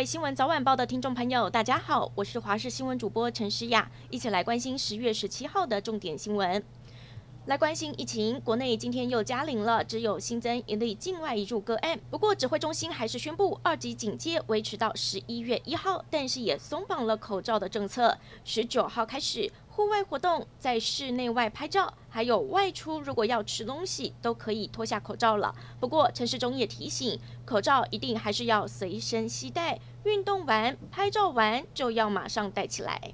位新闻早晚报的听众朋友，大家好，我是华视新闻主播陈诗雅，一起来关心十月十七号的重点新闻。来关心疫情，国内今天又加零了，只有新增一例境外移入个案。不过指挥中心还是宣布二级警戒维持到十一月一号，但是也松绑了口罩的政策，十九号开始。户外活动，在室内外拍照，还有外出，如果要吃东西，都可以脱下口罩了。不过陈世忠也提醒，口罩一定还是要随身携带，运动完、拍照完就要马上戴起来。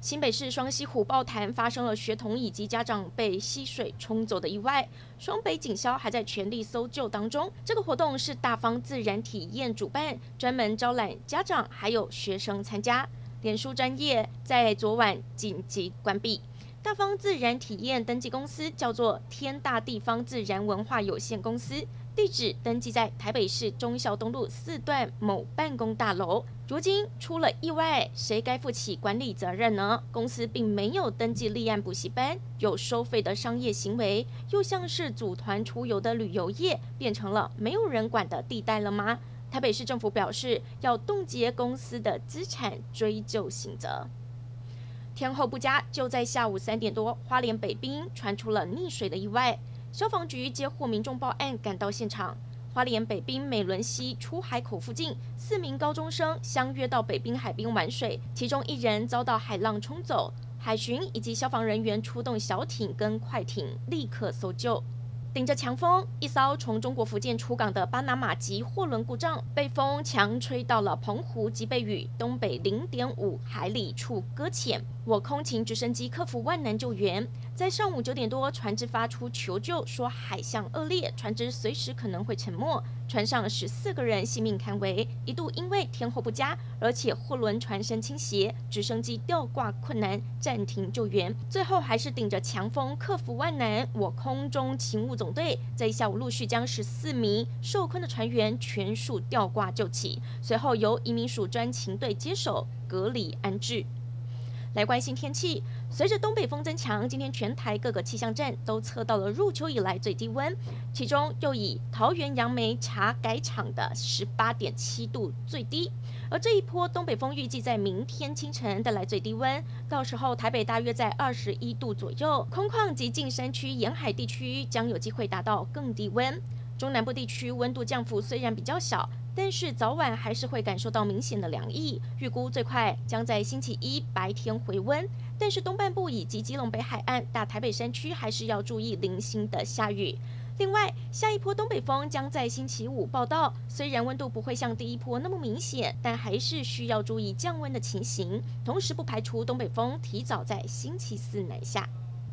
新北市双溪虎豹潭发生了学童以及家长被溪水冲走的意外，双北警消还在全力搜救当中。这个活动是大方自然体验主办，专门招揽家长还有学生参加。脸书专业在昨晚紧急关闭。大方自然体验登记公司叫做天大地方自然文化有限公司，地址登记在台北市忠孝东路四段某办公大楼。如今出了意外，谁该负起管理责任呢？公司并没有登记立案补习班，有收费的商业行为，又像是组团出游的旅游业，变成了没有人管的地带了吗？台北市政府表示，要冻结公司的资产，追究刑责。天候不佳，就在下午三点多，花莲北滨传出了溺水的意外。消防局接获民众报案，赶到现场。花莲北滨美仑溪出海口附近，四名高中生相约到北滨海滨玩水，其中一人遭到海浪冲走，海巡以及消防人员出动小艇跟快艇，立刻搜救。顶着强风，一艘从中国福建出港的巴拿马籍货轮故障，被风强吹到了澎湖及北屿东北零点五海里处搁浅。我空勤直升机克服万难救援。在上午九点多，船只发出求救，说海象恶劣，船只随时可能会沉没。船上十四个人性命堪危，一度因为天候不佳，而且货轮船身倾斜，直升机吊挂困难，暂停救援。最后还是顶着强风克服万难。我空中勤务总队在下午陆续将十四名受困的船员全数吊挂救起，随后由移民署专勤队接手隔离安置。来关心天气，随着东北风增强，今天全台各个气象站都测到了入秋以来最低温，其中又以桃园杨梅茶改场的十八点七度最低。而这一波东北风预计在明天清晨带来最低温，到时候台北大约在二十一度左右，空旷及近山区沿海地区将有机会达到更低温。中南部地区温度降幅虽然比较小。但是早晚还是会感受到明显的凉意，预估最快将在星期一白天回温。但是东半部以及基隆北海岸、大台北山区还是要注意零星的下雨。另外，下一波东北风将在星期五报到，虽然温度不会像第一波那么明显，但还是需要注意降温的情形。同时，不排除东北风提早在星期四南下。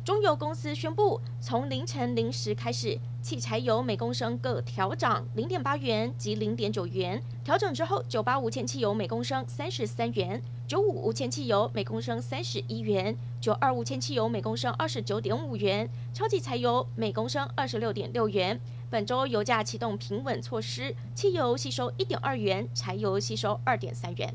中油公司宣布，从凌晨零时开始，汽柴油每公升各调涨零点八元及零点九元。调整之后，九八无铅汽油每公升三十三元，九五无铅汽油每公升三十一元，九二无铅汽油每公升二十九点五元，超级柴油每公升二十六点六元。本周油价启动平稳措施，汽油吸收一点二元，柴油吸收二点三元。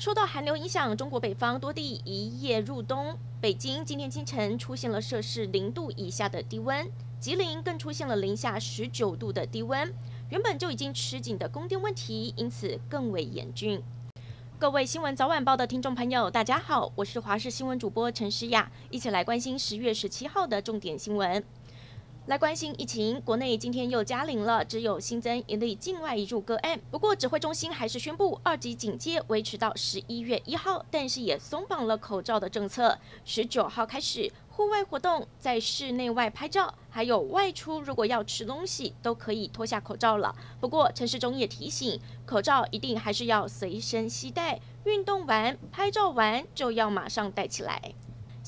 受到寒流影响，中国北方多地一夜入冬。北京今天清晨出现了摄氏零度以下的低温，吉林更出现了零下十九度的低温。原本就已经吃紧的供电问题，因此更为严峻。各位新闻早晚报的听众朋友，大家好，我是华视新闻主播陈诗雅，一起来关心十月十七号的重点新闻。来关心疫情，国内今天又加零了，只有新增一例境外移入个案。不过指挥中心还是宣布二级警戒维持到十一月一号，但是也松绑了口罩的政策。十九号开始，户外活动，在室内外拍照，还有外出如果要吃东西，都可以脱下口罩了。不过陈时中也提醒，口罩一定还是要随身携带，运动完、拍照完就要马上戴起来。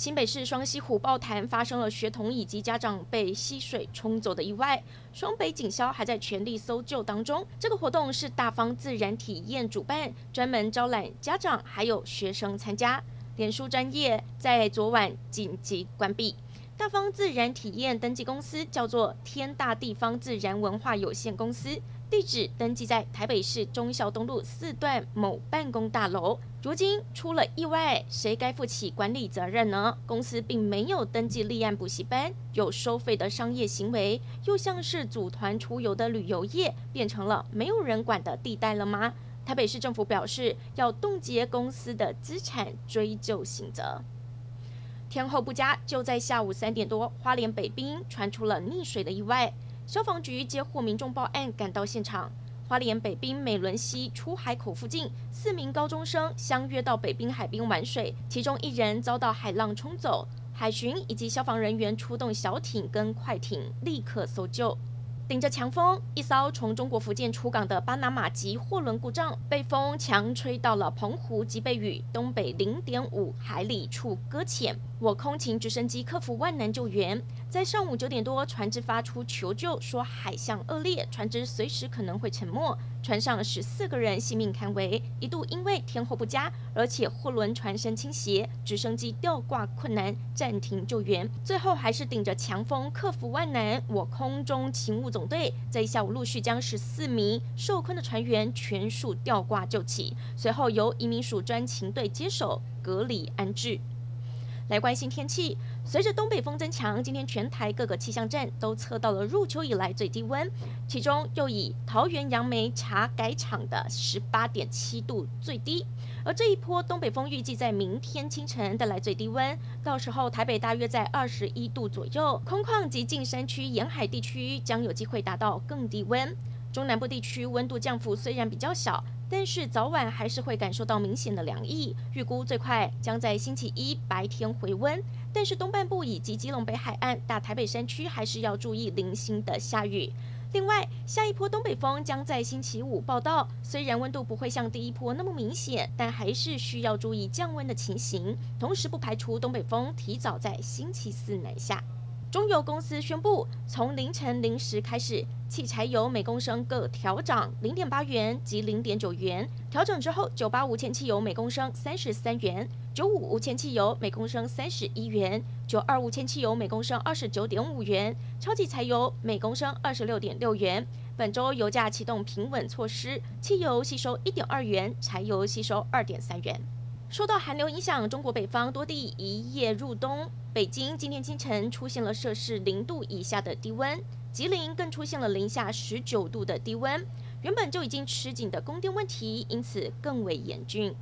新北市双溪虎豹潭发生了学童以及家长被溪水冲走的意外，双北警消还在全力搜救当中。这个活动是大方自然体验主办，专门招揽家长还有学生参加。脸书专业在昨晚紧急关闭。大方自然体验登记公司叫做天大地方自然文化有限公司。地址登记在台北市忠孝东路四段某办公大楼。如今出了意外，谁该负起管理责任呢？公司并没有登记立案补习班，有收费的商业行为，又像是组团出游的旅游业，变成了没有人管的地带了吗？台北市政府表示要冻结公司的资产，追究刑责。天候不佳，就在下午三点多，花莲北滨传出了溺水的意外。消防局接获民众报案，赶到现场。花莲北滨美仑溪出海口附近，四名高中生相约到北滨海滨玩水，其中一人遭到海浪冲走，海巡以及消防人员出动小艇跟快艇，立刻搜救。顶着强风，一艘从中国福建出港的巴拿马籍货轮故障，被风强吹到了澎湖及北屿东北零点五海里处搁浅。我空勤直升机克服万难救援，在上午九点多，船只发出求救，说海象恶劣，船只随时可能会沉没。船上十四个人性命堪危，一度因为天候不佳，而且货轮船身倾斜，直升机吊挂困难，暂停救援。最后还是顶着强风克服万难。我空中勤务总队在下午陆续将十四名受困的船员全数吊挂救起，随后由移民署专勤队接手隔离安置。来关心天气，随着东北风增强，今天全台各个气象站都测到了入秋以来最低温，其中又以桃园杨梅茶改场的十八点七度最低。而这一波东北风预计在明天清晨带来最低温，到时候台北大约在二十一度左右，空旷及近山区沿海地区将有机会达到更低温。中南部地区温度降幅虽然比较小。但是早晚还是会感受到明显的凉意，预估最快将在星期一白天回温。但是东半部以及基隆北海岸、大台北山区还是要注意零星的下雨。另外，下一波东北风将在星期五报到，虽然温度不会像第一波那么明显，但还是需要注意降温的情形。同时，不排除东北风提早在星期四南下。中油公司宣布，从凌晨零时开始，汽柴油每公升各调涨零点八元及零点九元。调整之后，九八无铅汽油每公升三十三元，九五无铅汽油每公升三十一元，九二无铅汽油每公升二十九点五元，超级柴油每公升二十六点六元。本周油价启动平稳措施，汽油吸收一点二元，柴油吸收二点三元。受到寒流影响，中国北方多地一夜入冬。北京今天清晨出现了摄氏零度以下的低温，吉林更出现了零下十九度的低温。原本就已经吃紧的供电问题，因此更为严峻。